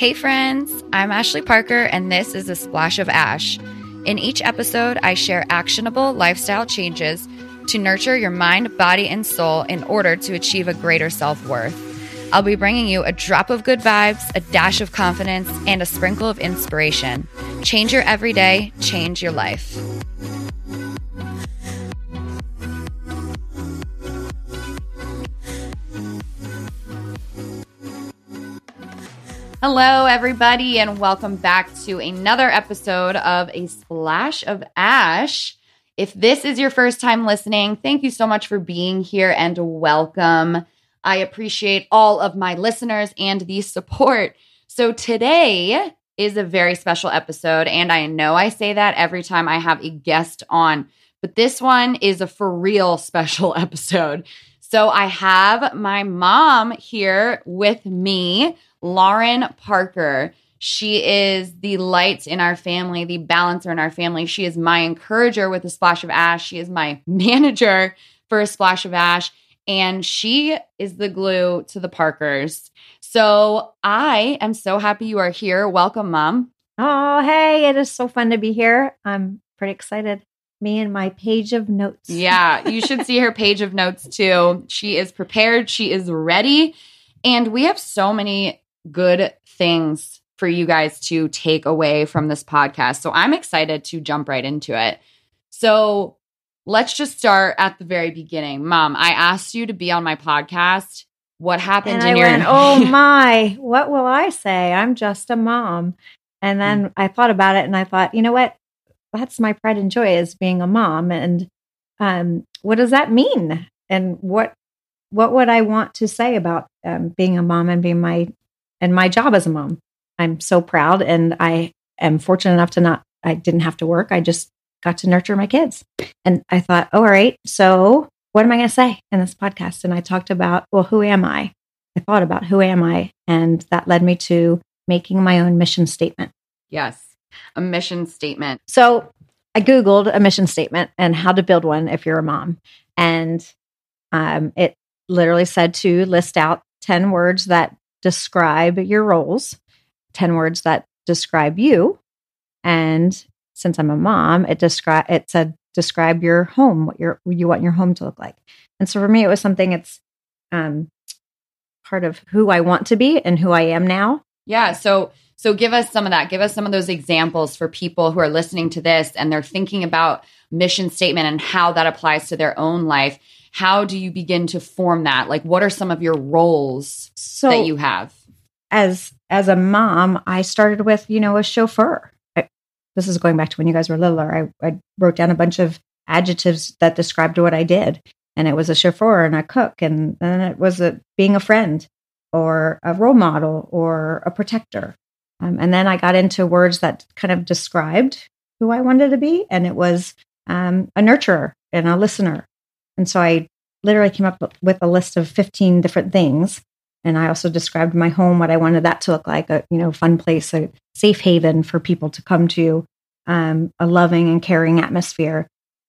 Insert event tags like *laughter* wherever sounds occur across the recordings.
Hey, friends, I'm Ashley Parker, and this is a splash of ash. In each episode, I share actionable lifestyle changes to nurture your mind, body, and soul in order to achieve a greater self worth. I'll be bringing you a drop of good vibes, a dash of confidence, and a sprinkle of inspiration. Change your everyday, change your life. Hello, everybody, and welcome back to another episode of A Splash of Ash. If this is your first time listening, thank you so much for being here and welcome. I appreciate all of my listeners and the support. So, today is a very special episode, and I know I say that every time I have a guest on, but this one is a for real *laughs* special episode. So, I have my mom here with me. Lauren Parker. She is the light in our family, the balancer in our family. She is my encourager with a splash of ash. She is my *laughs* manager for a splash of ash. And she is the glue to the Parkers. So I am so happy you are here. Welcome, Mom. Oh, hey, it is so fun to be here. I'm pretty excited. Me and my page of notes. *laughs* Yeah, you should see her page of notes too. She is prepared, she is ready. And we have so many good things for you guys to take away from this podcast. So I'm excited to jump right into it. So let's just start at the very beginning. Mom, I asked you to be on my podcast. What happened and in I your went, Oh *laughs* my, what will I say? I'm just a mom. And then mm. I thought about it and I thought, you know what? That's my pride and joy is being a mom. And um, what does that mean? And what what would I want to say about um, being a mom and being my and my job as a mom. I'm so proud and I am fortunate enough to not, I didn't have to work. I just got to nurture my kids. And I thought, oh, all right, so what am I going to say in this podcast? And I talked about, well, who am I? I thought about who am I? And that led me to making my own mission statement. Yes, a mission statement. So I Googled a mission statement and how to build one if you're a mom. And um, it literally said to list out 10 words that describe your roles, 10 words that describe you. And since I'm a mom, it describe it said describe your home, what your you want your home to look like. And so for me, it was something it's um part of who I want to be and who I am now. Yeah. So so give us some of that. Give us some of those examples for people who are listening to this and they're thinking about mission statement and how that applies to their own life how do you begin to form that? Like what are some of your roles so that you have? as as a mom i started with you know a chauffeur. I, this is going back to when you guys were littler. I, I wrote down a bunch of adjectives that described what i did and it was a chauffeur and a cook and then it was a, being a friend or a role model or a protector. Um, and then i got into words that kind of described who i wanted to be and it was um, a nurturer and a listener and so I literally came up with a list of 15 different things. And I also described my home, what I wanted that to look like a, you know, fun place, a safe haven for people to come to, um, a loving and caring atmosphere,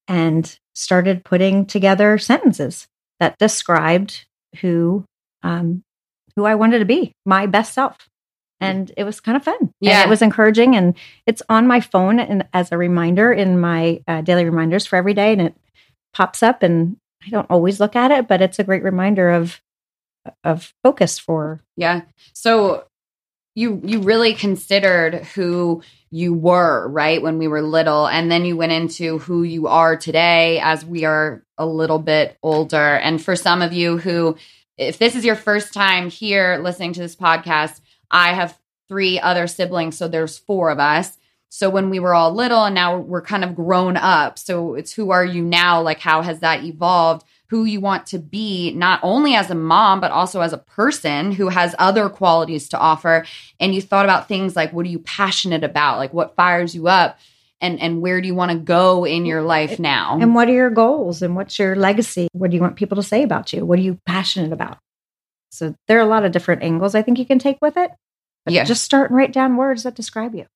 and started putting together sentences that described who, um, who I wanted to be, my best self. And it was kind of fun. Yeah. And it was encouraging. And it's on my phone and as a reminder in my uh, daily reminders for every day. And it pops up and I don't always look at it, but it's a great reminder of of focus for yeah. So you you really considered who you were right when we were little and then you went into who you are today as we are a little bit older and for some of you who if this is your first time here listening to this podcast i have three other siblings so there's four of us so when we were all little and now we're kind of grown up. So it's who are you now? Like, how has that evolved? Who you want to be, not only as a mom, but also as a person who has other qualities to offer. And you thought about things like, what are you passionate about? Like, what fires you up? And, and where do you want to go in your life now? And what are your goals? And what's your legacy? What do you want people to say about you? What are you passionate about? So there are a lot of different angles I think you can take with it. But yeah. just start and write down words that describe you.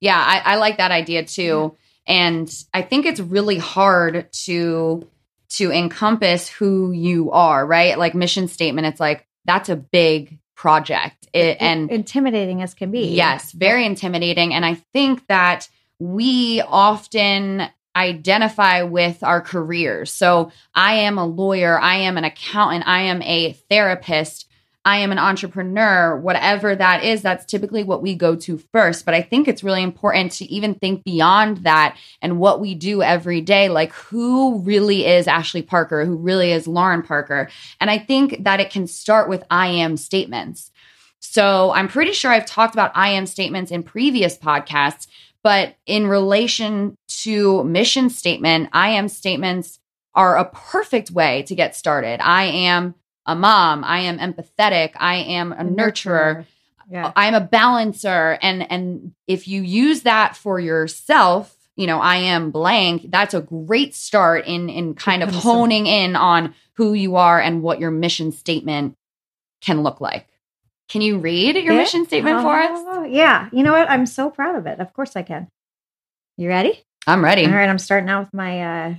Yeah, I, I like that idea too. And I think it's really hard to to encompass who you are, right? Like mission statement, it's like that's a big project. It, and intimidating as can be. Yes, very intimidating. And I think that we often identify with our careers. So I am a lawyer, I am an accountant, I am a therapist. I am an entrepreneur, whatever that is, that's typically what we go to first. But I think it's really important to even think beyond that and what we do every day. Like, who really is Ashley Parker? Who really is Lauren Parker? And I think that it can start with I am statements. So I'm pretty sure I've talked about I am statements in previous podcasts, but in relation to mission statement, I am statements are a perfect way to get started. I am a mom. I am empathetic. I am a, nurturer. Yeah. I'm a balancer. And and if you use that for yourself, you know, I am blank, that's a great start in in kind of honing in on who you are and what your mission statement can look like. Can you read your mission statement for us? Oh, yeah. You know what? I'm so proud of it. Of course I can. You ready? I'm ready. All right, I'm starting out with my uh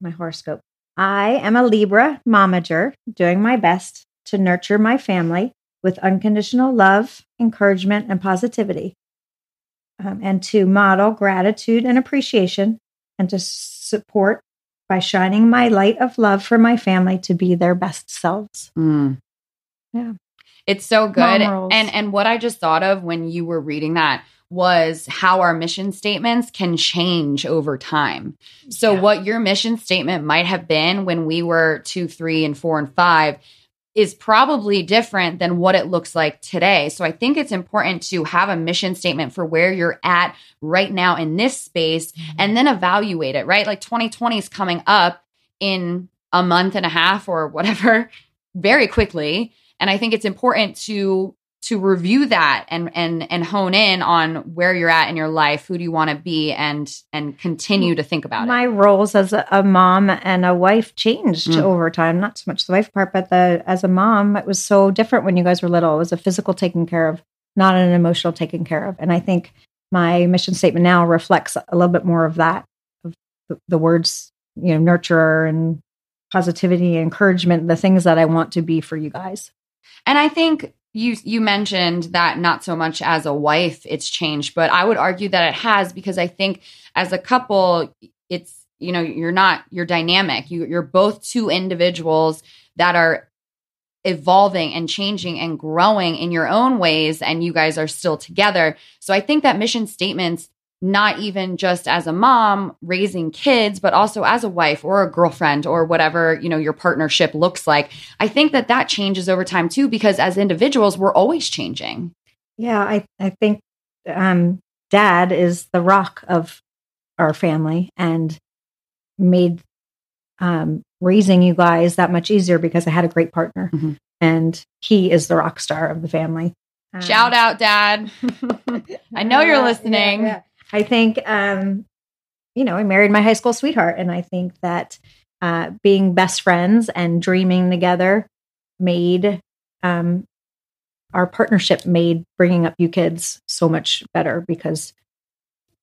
my horoscope. I am a Libra momager, doing my best to nurture my family with unconditional love, encouragement, and positivity, um, and to model gratitude and appreciation, and to support by shining my light of love for my family to be their best selves. Mm. Yeah. It's so good. And and what I just thought of when you were reading that was how our mission statements can change over time. So, yeah. what your mission statement might have been when we were two, three, and four, and five is probably different than what it looks like today. So, I think it's important to have a mission statement for where you're at right now in this space mm-hmm. and then evaluate it, right? Like 2020 is coming up in a month and a half or whatever *laughs* very quickly. And I think it's important to to review that and and and hone in on where you're at in your life who do you want to be and and continue to think about it. my it. roles as a, a, mom and a wife changed mm. over time not so much the wife part but the as a mom it was so different when you guys were little it was a physical taking care of not an emotional taking care of and i think my mission statement now reflects a little bit more of that of the, the words you know nurturer and positivity encouragement the things that i want to be for you guys and I think you you mentioned that not so much as a wife it's changed but i would argue that it has because i think as a couple it's you know you're not you're dynamic. You, you're both two individuals that are evolving and changing and growing in your own ways and you guys are still together. So i think that mission statements not even just as a mom raising kids but also as a wife or a girlfriend or whatever you know your partnership looks like i think that that changes over time too because as individuals we're always changing yeah i i think um dad is the rock of our family and made um raising you guys that much easier because i had a great partner mm-hmm. and he is the rock star of the family Shout out, Dad. *laughs* I know *laughs* you're listening. Yeah, yeah. I think, um, you know, I married my high school sweetheart, and I think that uh, being best friends and dreaming together made um, our partnership made bringing up you kids so much better because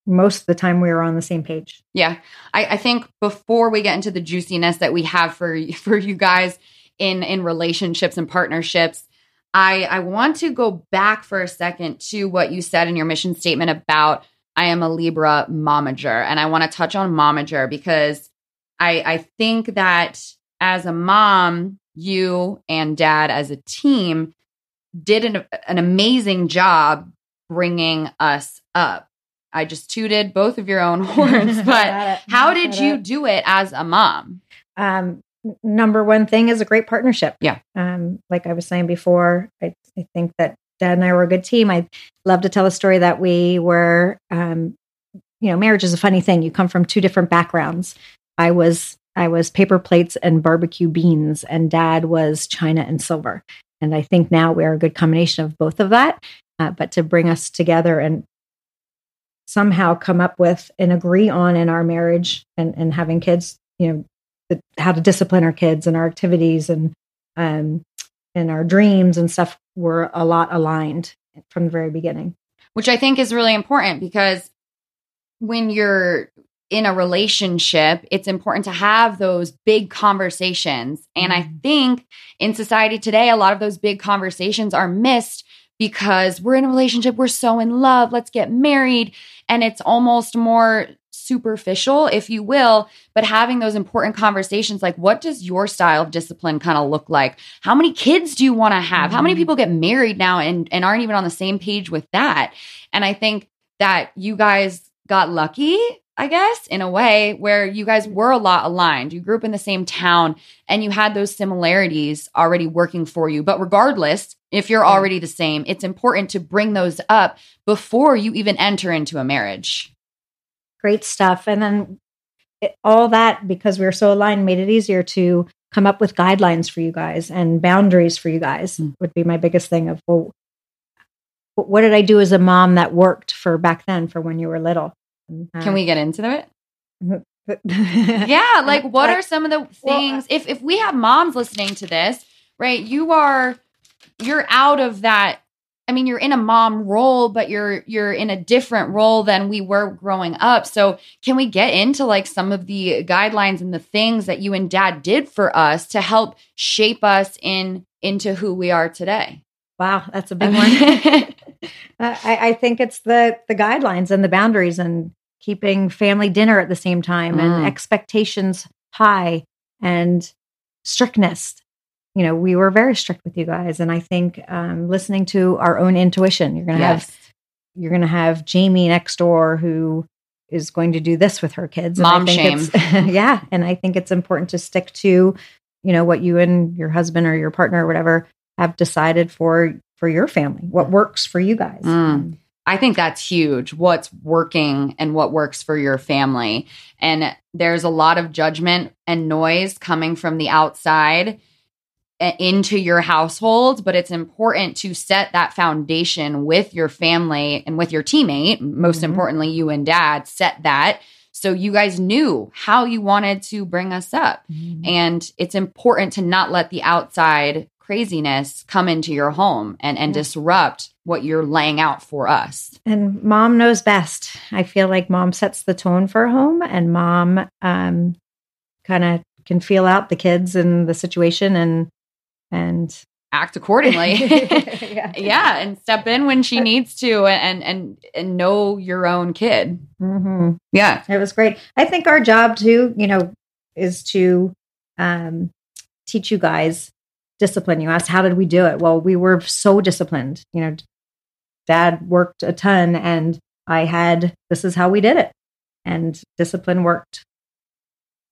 most of the time we were on the same page. Yeah, I, I think before we get into the juiciness that we have for for you guys in in relationships and partnerships. I, I want to go back for a second to what you said in your mission statement about I am a Libra momager. And I want to touch on momager because I, I think that as a mom, you and dad as a team did an, an amazing job bringing us up. I just tooted both of your own *laughs* horns, but how did you do it as a mom? Um, number one thing is a great partnership. Yeah. Um, like I was saying before, I, I think that dad and I were a good team. I love to tell a story that we were, um, you know, marriage is a funny thing. You come from two different backgrounds. I was I was paper plates and barbecue beans, and dad was china and silver. And I think now we're a good combination of both of that. Uh, but to bring us together and somehow come up with and agree on in our marriage and, and having kids, you know, the, how to discipline our kids and our activities and um, and our dreams and stuff were a lot aligned from the very beginning. Which I think is really important because when you're in a relationship, it's important to have those big conversations. And I mm-hmm. think in society today, a lot of those big conversations are missed because we're in a relationship, we're so in love, let's get married. And it's almost more superficial, if you will, but having those important conversations like, what does your style of discipline kind of look like? How many kids do you want to have? Mm-hmm. How many people get married now and, and aren't even on the same page with that? And I think that you guys got lucky I guess, in a way where you guys were a lot aligned. You grew up in the same town and you had those similarities already working for you. But regardless, if you're already the same, it's important to bring those up before you even enter into a marriage. Great stuff. And then it, all that, because we were so aligned, made it easier to come up with guidelines for you guys and boundaries for you guys, mm. would be my biggest thing of, well, what did I do as a mom that worked for back then for when you were little? Can we get into it? *laughs* yeah, like what like, are some of the things well, if if we have moms listening to this, right? You are you're out of that I mean, you're in a mom role, but you're you're in a different role than we were growing up. So, can we get into like some of the guidelines and the things that you and dad did for us to help shape us in into who we are today? Wow, that's a big one. *laughs* I, I, think it's the the guidelines and the boundaries and keeping family dinner at the same time mm. and expectations high and strictness. You know, we were very strict with you guys. And I think um, listening to our own intuition, you're going to yes. have, you're going to have Jamie next door who is going to do this with her kids. Mom shame. *laughs* yeah. And I think it's important to stick to, you know, what you and your husband or your partner or whatever have decided for for your family, what works for you guys. Mm. I think that's huge. What's working and what works for your family. And there's a lot of judgment and noise coming from the outside into your household, but it's important to set that foundation with your family and with your teammate. Most mm-hmm. importantly, you and dad set that. So you guys knew how you wanted to bring us up. Mm-hmm. And it's important to not let the outside craziness come into your home and, and yeah. disrupt what you're laying out for us. And mom knows best. I feel like mom sets the tone for home and mom um, kind of can feel out the kids and the situation and and act accordingly. *laughs* yeah. *laughs* yeah. and step in when she needs to and and and know your own kid. Mm-hmm. Yeah. It was great. I think our job too, you know, is to um, teach you guys discipline. You asked, how did we do it? Well, we were so disciplined. You know, dad worked a ton and I had, this is how we did it. And discipline worked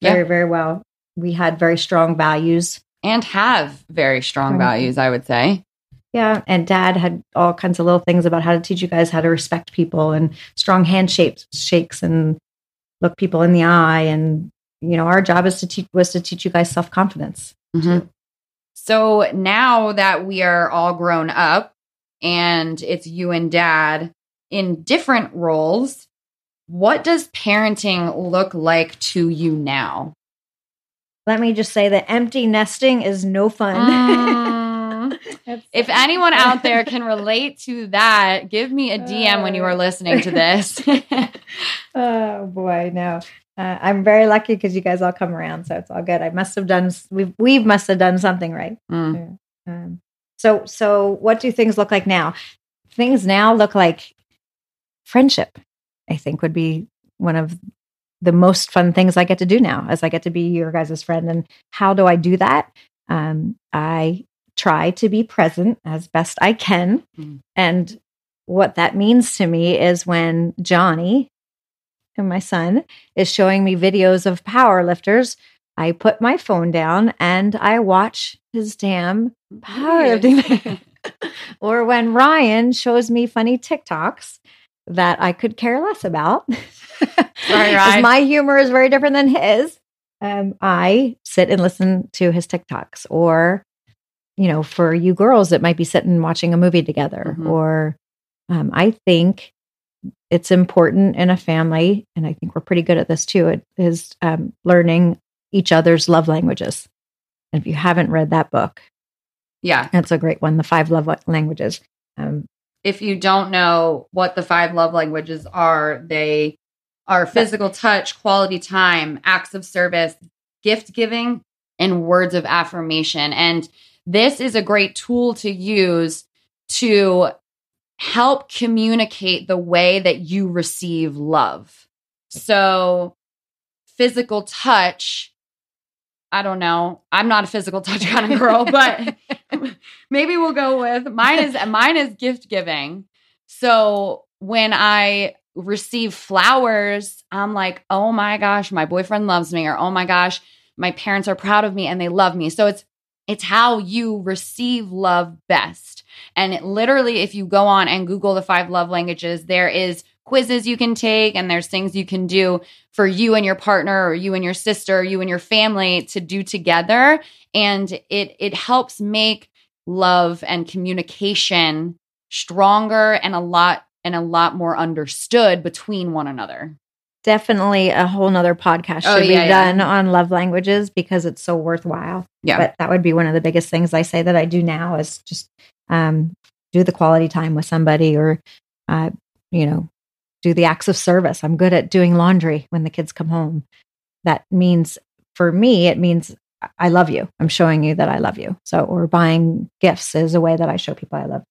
very, yeah. very well. We had very strong values. And have very strong mm-hmm. values, I would say. Yeah. And dad had all kinds of little things about how to teach you guys how to respect people and strong handshakes shakes and look people in the eye. And, you know, our job is to teach was to teach you guys self-confidence. Mm-hmm. So now that we are all grown up and it's you and dad in different roles, what does parenting look like to you now? Let me just say that empty nesting is no fun. Mm. *laughs* if anyone out there can relate to that, give me a DM uh, when you are listening to *laughs* this. *laughs* oh boy, no uh, I'm very lucky because you guys all come around, so it's all good. I must have done we we must have done something right. Mm. Um, so so what do things look like now? Things now look like friendship. I think would be one of the most fun things I get to do now, as I get to be your guys' friend. And how do I do that? Um, I try to be present as best I can, mm. and what that means to me is when Johnny, and my son is showing me videos of power lifters, I put my phone down and I watch his damn powerlifting. *laughs* or when Ryan shows me funny TikToks that I could care less about. *laughs* right, right. my humor is very different than his. Um, I sit and listen to his TikToks, or you know, for you girls, it might be sitting watching a movie together. Mm-hmm. Or um, I think it's important in a family, and I think we're pretty good at this too. It is um, learning each other's love languages. And if you haven't read that book, yeah, that's a great one. The Five Love Languages. Um, if you don't know what the five love languages are, they are physical touch, quality time, acts of service, gift giving, and words of affirmation. And this is a great tool to use to help communicate the way that you receive love. So, physical touch, I don't know. I'm not a physical *laughs* touch kind of girl, but *laughs* maybe we'll go with mine is mine is gift giving. So, when I receive flowers, I'm like, "Oh my gosh, my boyfriend loves me," or "Oh my gosh, my parents are proud of me and they love me." So it's it's how you receive love best. And it, literally, if you go on and Google the five love languages, there is quizzes you can take and there's things you can do for you and your partner or you and your sister, or you and your family to do together. And it it helps make love and communication stronger and a lot and a lot more understood between one another definitely a whole nother podcast oh, should oh, yeah, be done yeah. on love languages because it's so worthwhile. Yeah. But that would be one of the biggest things I say that I do now is just um, do the quality time with somebody or, uh, you know, do the acts of service. I'm good at doing laundry when the kids come home. That means for me, it means I love you. I'm showing you that I love you. So, or buying gifts is a way that I show people I love,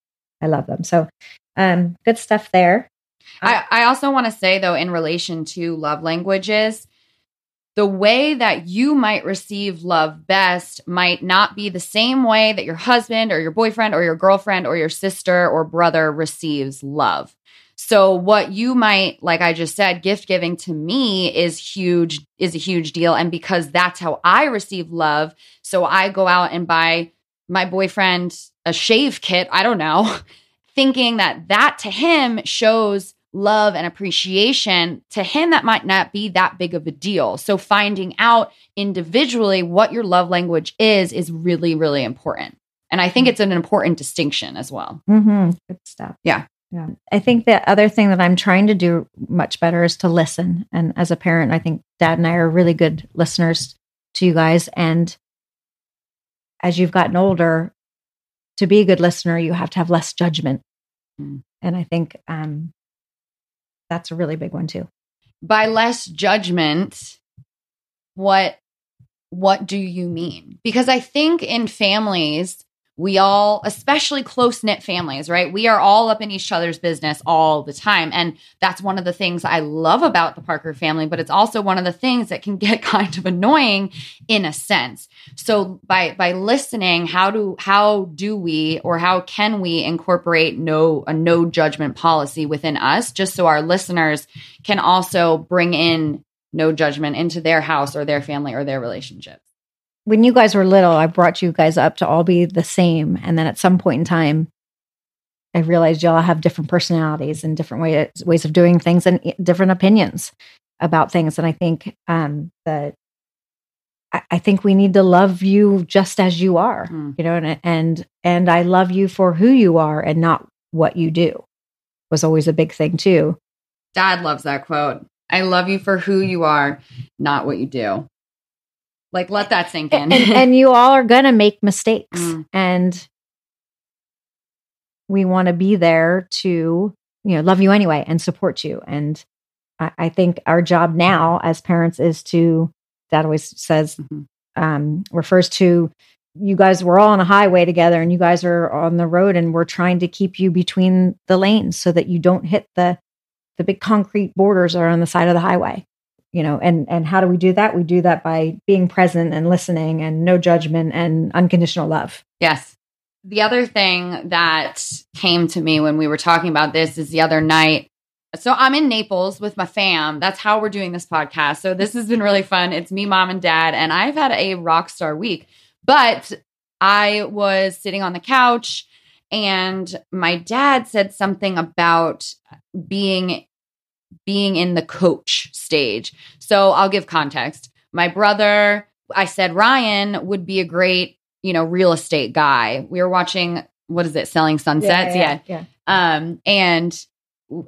I love them. So, um, good stuff there. I, I also want to say, though, in relation to love languages, the way that you might receive love best might not be the same way that your husband or your boyfriend or your girlfriend or your sister or brother receives love. So what you might like I just said gift giving to me is huge is a huge deal and because that's how I receive love so I go out and buy my boyfriend a shave kit I don't know *laughs* thinking that that to him shows love and appreciation, to him, that might not be that big of a deal. So, finding out individually what your love language is, is really, really important. And I think mm-hmm. it's an important distinction as well. Mm-hmm. Good stuff. Yeah. Yeah. I think the other thing that I'm trying to do much better is to listen. And as a parent, I think dad and I are really good listeners to you guys. And as you've gotten older, to be a good listener, you have to have less judgment. Mm. And I think um, that's a really big one too. By less judgment, what what do you mean? Because I think in families, we all, especially close knit families, right? We are all up in each other's business all the time. And that's one of the things I love about the Parker family, but it's also one of the things that can *laughs* get kind of annoying in a sense. So by, by listening, how do, how do we, or how can we incorporate no, a no judgment policy within us, just so our listeners can also bring in no judgment into their house or their family or their relationships? When you guys were little, I brought you guys up to all be the same. And then at some point in time, I realized y'all have different personalities and different ways ways of doing things and different opinions about things. And I think um, that I, I, think we need to love you just as you are, mm. you know, and and and I love you for who you are and not what you do was always a big thing too. Dad loves that quote. I love you for who you are, not what you do. Like, let that sink in. and, and you all are going to make mistakes. Mm. And we want to be there to, you know, love you anyway and support you. And I, I think our job now as parents is to, that always says, mm-hmm. um, refers to, you guys we're all on a highway together and you guys are on the road and we're trying to keep you between the lanes so that you don't hit the the big concrete borders are on the side of the highway you know and and how do we do that? We do that by being present and listening and no judgment and unconditional love. Yes. The other thing that came to me when we were talking about this is the other night so i'm in naples with my fam. That's how we're doing this podcast. So this has been really fun. It's me mom and dad and i've had a rock star week. But i was sitting on the couch and my dad said something about being being in the coach stage. So I'll give context. My brother, I said Ryan would be a great, you know, real estate guy. We were watching what is it, Selling Sunsets? Yeah. yeah, yeah. Um, and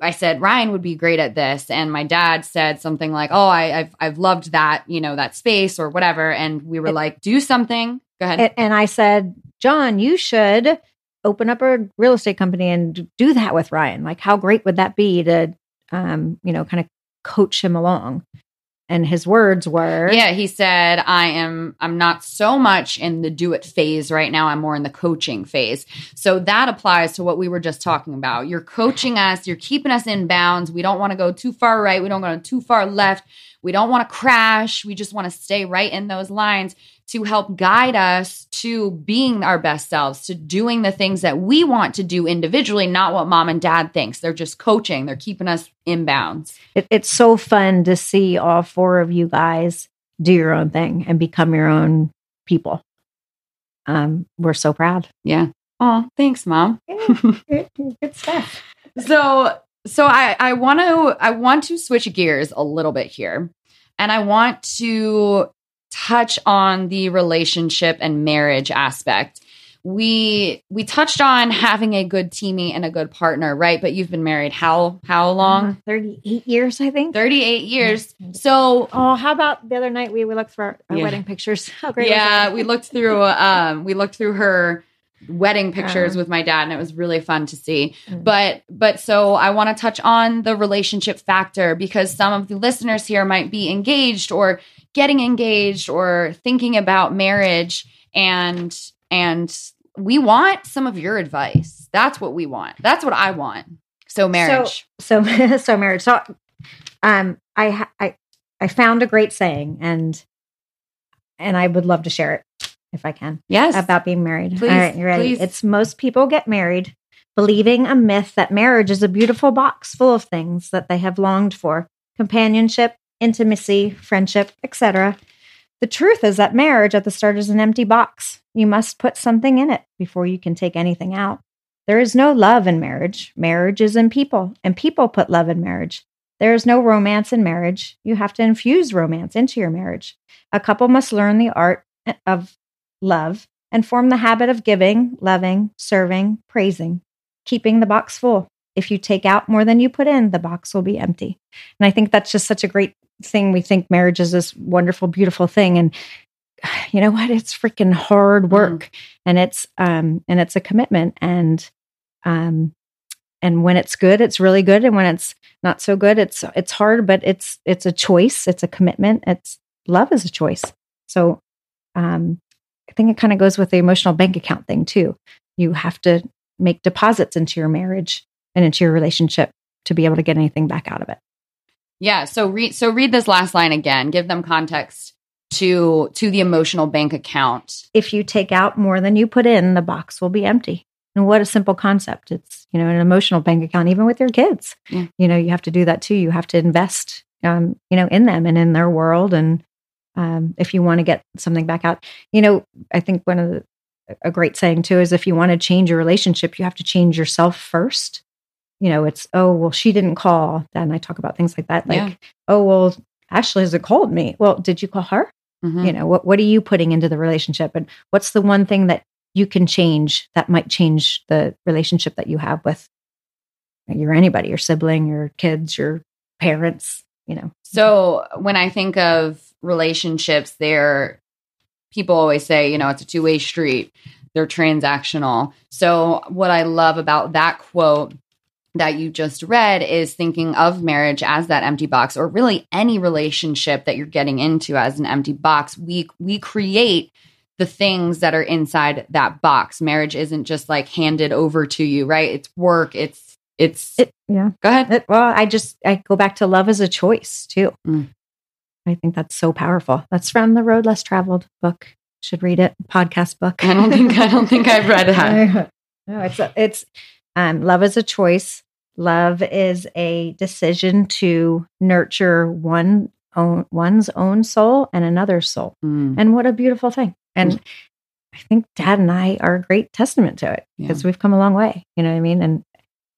I said Ryan would be great at this, and my dad said something like, "Oh, I, have I've loved that, you know, that space or whatever." And we were like, "Do something." Go ahead. And, and I said, "John, you should open up a real estate company and do that with Ryan. Like, how great would that be to um, you know, kind of coach him along. And his words were Yeah, he said, I am I'm not so much in the do it phase right now. I'm more in the coaching phase. So that applies to what we were just talking about. You're coaching us, you're keeping us in bounds. We don't want to go too far right, we don't go too far left. We don't want to crash. We just want to stay right in those lines to help guide us to being our best selves, to doing the things that we want to do individually, not what mom and dad thinks. They're just coaching, they're keeping us in bounds. It, it's so fun to see all four of you guys do your own thing and become your own people. Um, we're so proud. Yeah. Oh, thanks, mom. good, good stuff. *laughs* So, so I I want to I want to switch gears a little bit here, and I want to touch on the relationship and marriage aspect. We we touched on having a good teammate and a good partner, right? But you've been married how how long? Uh, 38 years, I think. 38 years. So Oh, how about the other night we, we looked for our, our Yeah. wedding pictures? *laughs* How great yeah, we looked through um we looked through her wedding pictures Uh. with my dad and it was really fun to see. Mm. But but so I want to touch on the relationship factor because some of the listeners here might be engaged or getting engaged or thinking about marriage and and we want some of your advice. That's what we want. That's what I want. So marriage. so so *laughs* marriage. So um I I I found a great saying and and I would love to share it if I can. yes. about being married. Please, All right, you ready? please. It's most people get married believing a myth that marriage is a beautiful box full of things that they have longed for companionship, intimacy, friendship, etc. The truth is that marriage at the start is an empty box. You must put something in it before you can take anything out. There is no love in marriage. Marriage is in people, and people put love in marriage. There is no romance in marriage. You have to infuse romance into your marriage. A couple must learn the art of love and form the habit of giving, loving, serving, praising, keeping the box full. If you take out more than you put in, the box will be empty. And I think that's just such a great thing. We think marriage is this wonderful, beautiful thing. And *sighs* you know what? It's freaking hard work. And it's um and it's a commitment. And um and when it's good, it's really good. And when it's not so good, it's it's hard, but it's it's a choice, it's a commitment. It's love is a choice. So um I think it kind of goes with the emotional bank account thing too. You have to make deposits into your marriage and into your relationship to be able to get anything back out of it. Yeah. So read so read this last line again. Give them context to to the emotional bank account. If you take out more than you put in, the box will be empty. And what a simple concept. It's, you know, an emotional bank account, even with your kids. Yeah. You know, you have to do that too. You have to invest um, you know, in them and in their world. And um, if you want to get something back out, you know, I think one of the a great saying too is if you want to change your relationship, you have to change yourself first. You know, it's oh well, she didn't call. Then I talk about things like that, like Yeah. oh well, Ashley hasn't called me. Well, did you call her? Mhm. You know, what what are you putting into the relationship, and what's the one thing that you can change that might change the relationship that you have with your anybody, your sibling, your kids, your parents. You know, So when I think of relationships, they're people always say, you know, it's a two way street. They're transactional. So what I love about that quote that you just read is thinking of marriage as that empty box or really any relationship that you're getting into as an empty box we we create the things that are inside that box marriage isn't just like handed over to you right it's work it's it's it, yeah. go ahead It- well, I just I go back to love as a choice too. Mm. I think that's so powerful. That's from the Road Less Traveled book. Should read it. Podcast book. i don't think i don't think i've read that *laughs* no, it's a, it's um, love is a choice. Love is a decision to nurture one own one's own soul and another soul. Mm. And what a beautiful thing. And I think dad and I are a great testament to it Yeah. because we've come a long way. You know what I mean? And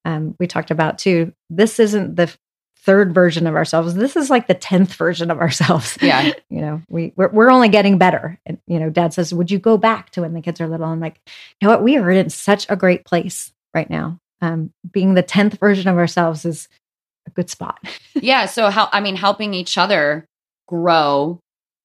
um, we talked about too, this isn't the third version of ourselves. This is like the 10th version of ourselves. *laughs* Yeah. *laughs* you know, we, we're, we're only getting better. And, you know, dad says, would you go back to when the kids are little? I'm like, you know what? We are in such a great place right now. Um, being the 10th version of ourselves is a good spot. *laughs* yeah so how i mean helping each other grow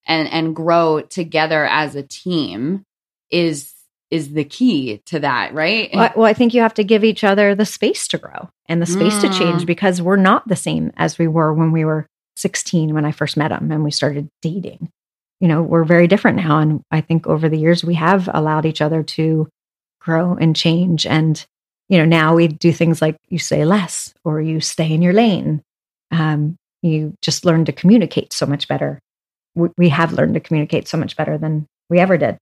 and and grow together as a team is is the key to that, right? Well, well, I think you have to give each other the space to grow and the space to change Mm. because we're not the same as we were when we were 16 when I first met him and we started dating. You know, we're very different now. And I think over the years, we have allowed each other to grow and change. And, you know, now we do things like you say less or you stay in your lane. Um, you just learn to communicate so much better. We, we have learned to communicate so much better than we ever did.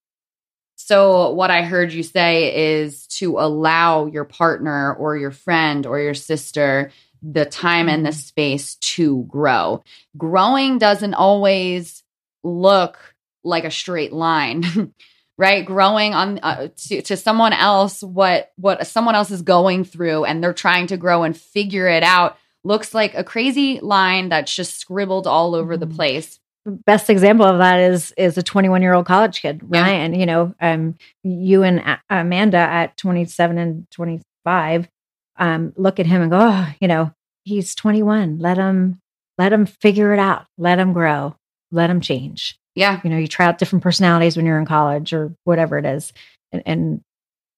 So, what I heard you say is to allow your partner or your friend or your sister the time and the space to grow. Growing doesn't always look like a straight line. *laughs* right? Growing on uh, to, to someone else what what someone else is going through and they're trying to grow and figure it out looks like a crazy line that's just scribbled all over the Mhm. place. Best example of that is is a 21 year old college kid Yeah. ryan you know um you and A- amanda at 27 and 25 um look at him and go oh you know he's 21 let him let him figure it out. Let him grow. Let him change yeah. You know you try out different personalities when you're in college or whatever it is. And and,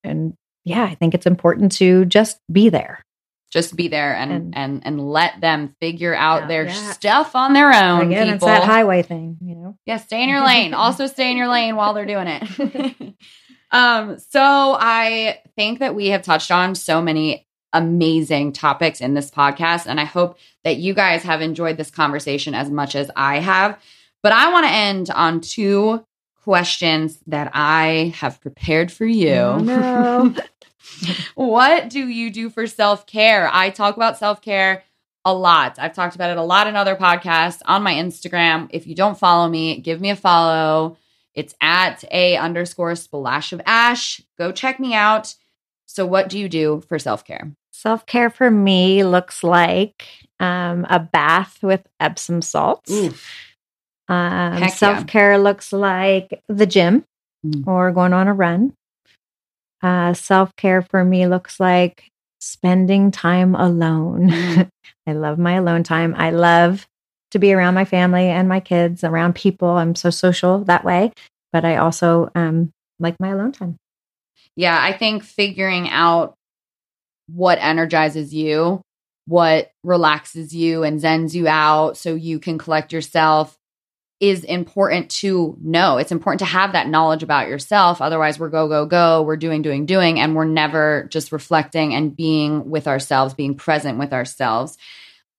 and yeah i think it's important to just be there. Just be there and and And- and, let them figure out Yeah, their yeah. stuff on their own again it's that highway thing you know? Yeah stay in your lane. *laughs* Also stay in your lane while they're doing it. *laughs* Um so i think that we have touched on so many amazing topics in this podcast and i hope that you guys have enjoyed this conversation as much as i have but i want to end on two questions that i have prepared for you Oh, no. *laughs* what do you do for self care? I talk about self care a lot. I've talked about it a lot in other podcasts on my Instagram. If you don't follow me, give me a follow. It's at a underscore splash of ash. Go check me out. So, what do you do for self care? Self care for me looks like um, a bath with Epsom salts. Um, self care looks like the gym Mm. or going on a run. Uh, self care for me looks like spending time alone. Mm. *laughs* I love my alone time. I love to be around my family and my kids, around people. I'm so social that way, but I also um, like my alone time. Yeah, I think figuring out what energizes you, what relaxes you and zens you out so you can collect yourself is important to know. It's important to have that knowledge about yourself. Otherwise, we're go, go, go, we're doing, doing, doing, and we're never just reflecting and being with ourselves, being present with ourselves.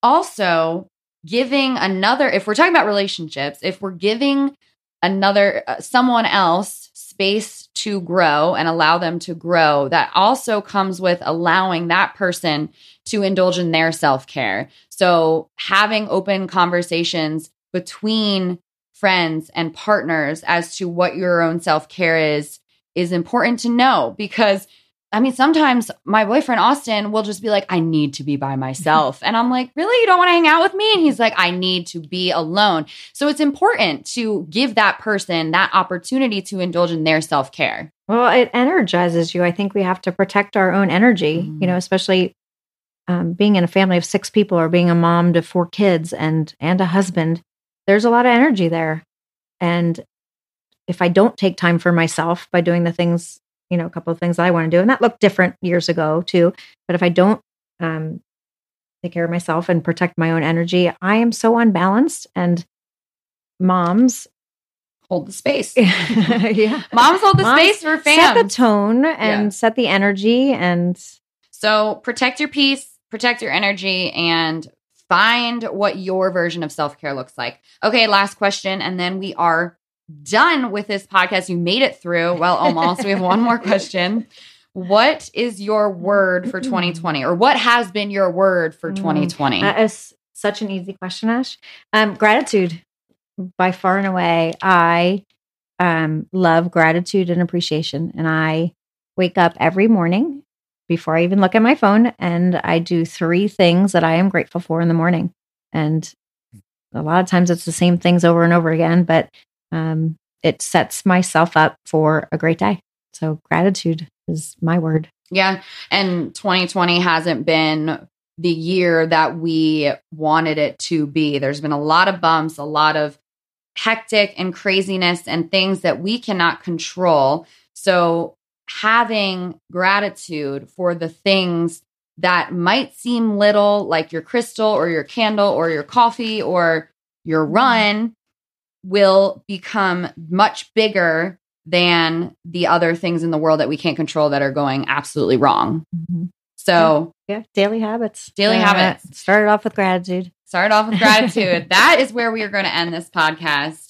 Also, giving another, if we're talking about relationships, if we're giving another, uh, someone else space to grow and allow them to grow, that also comes with allowing that person to indulge in their self care. So, having open conversations between friends and partners as to what your own self care is is important to know because I mean, sometimes my boyfriend Austin will just be like, I need to be by myself. *laughs* And I'm like, really? You don't want to hang out with me? And he's like, I need to be alone. So it's important to give that person that opportunity to indulge in their self care. Well, it energizes you. I think we have to protect our own energy, Mhm. you know, especially um, being in a family of six people or being a mom to four kids and and a husband. There's a lot of energy there, and if I don't take time for myself by doing the things, you know, a couple of things that I want to do, and that looked different years ago too. But if I don't um, take care of myself and protect my own energy, I am so unbalanced. And moms, Hold the space. *laughs* yeah, Moms hold the Moms space for fans set the tone and Yeah. set the energy and So protect your peace, protect your energy, and find what your version of self care looks like. Okay, last question. And then we are done with this podcast. You made it through. Well, almost. we have one more question. What is your word for 2020? Or what has been your word for Mm. 2020? that is such an easy question, Ash. Um, gratitude by far and away. I um, love gratitude and appreciation. And I wake up every morning before I even look at my phone and I do three things that I am grateful for in the morning. And a lot of times it's the same things over and over again, but um, it sets myself up for a great day. So gratitude is my word. Yeah. And 2020 hasn't been the year that we wanted it to be. There's been a lot of bumps, a lot of hectic and craziness and things that we cannot control. So, having gratitude for the things that might seem little, like your crystal or your candle or your coffee or your Mm-hmm. run, will become much bigger than the other things in the world that we can't control that are going absolutely wrong. Mhm. So, Yeah, daily habits. Daily habits. Started off with gratitude. Started off with gratitude. *laughs* that is where we are going to end this podcast.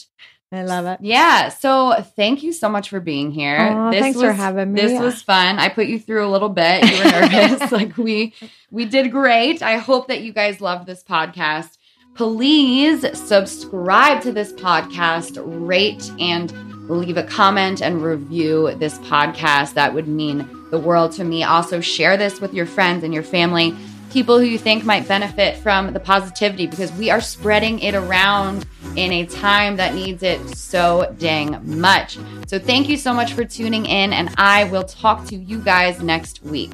I love it. Yeah. So thank you so much for being here. Aw, thanks for having me. This was fun. I put you through a little bit. You were *laughs* nervous. *laughs* like we we did great. I hope that you guys loved this podcast. Please subscribe to this podcast, rate and leave a comment and review this podcast. That would mean the world to me. Also share this with your friends and your family, people who you think might benefit from the positivity because we are spreading it around in a time that needs it so dang much. So thank you so much for tuning in and I will talk to you guys next week.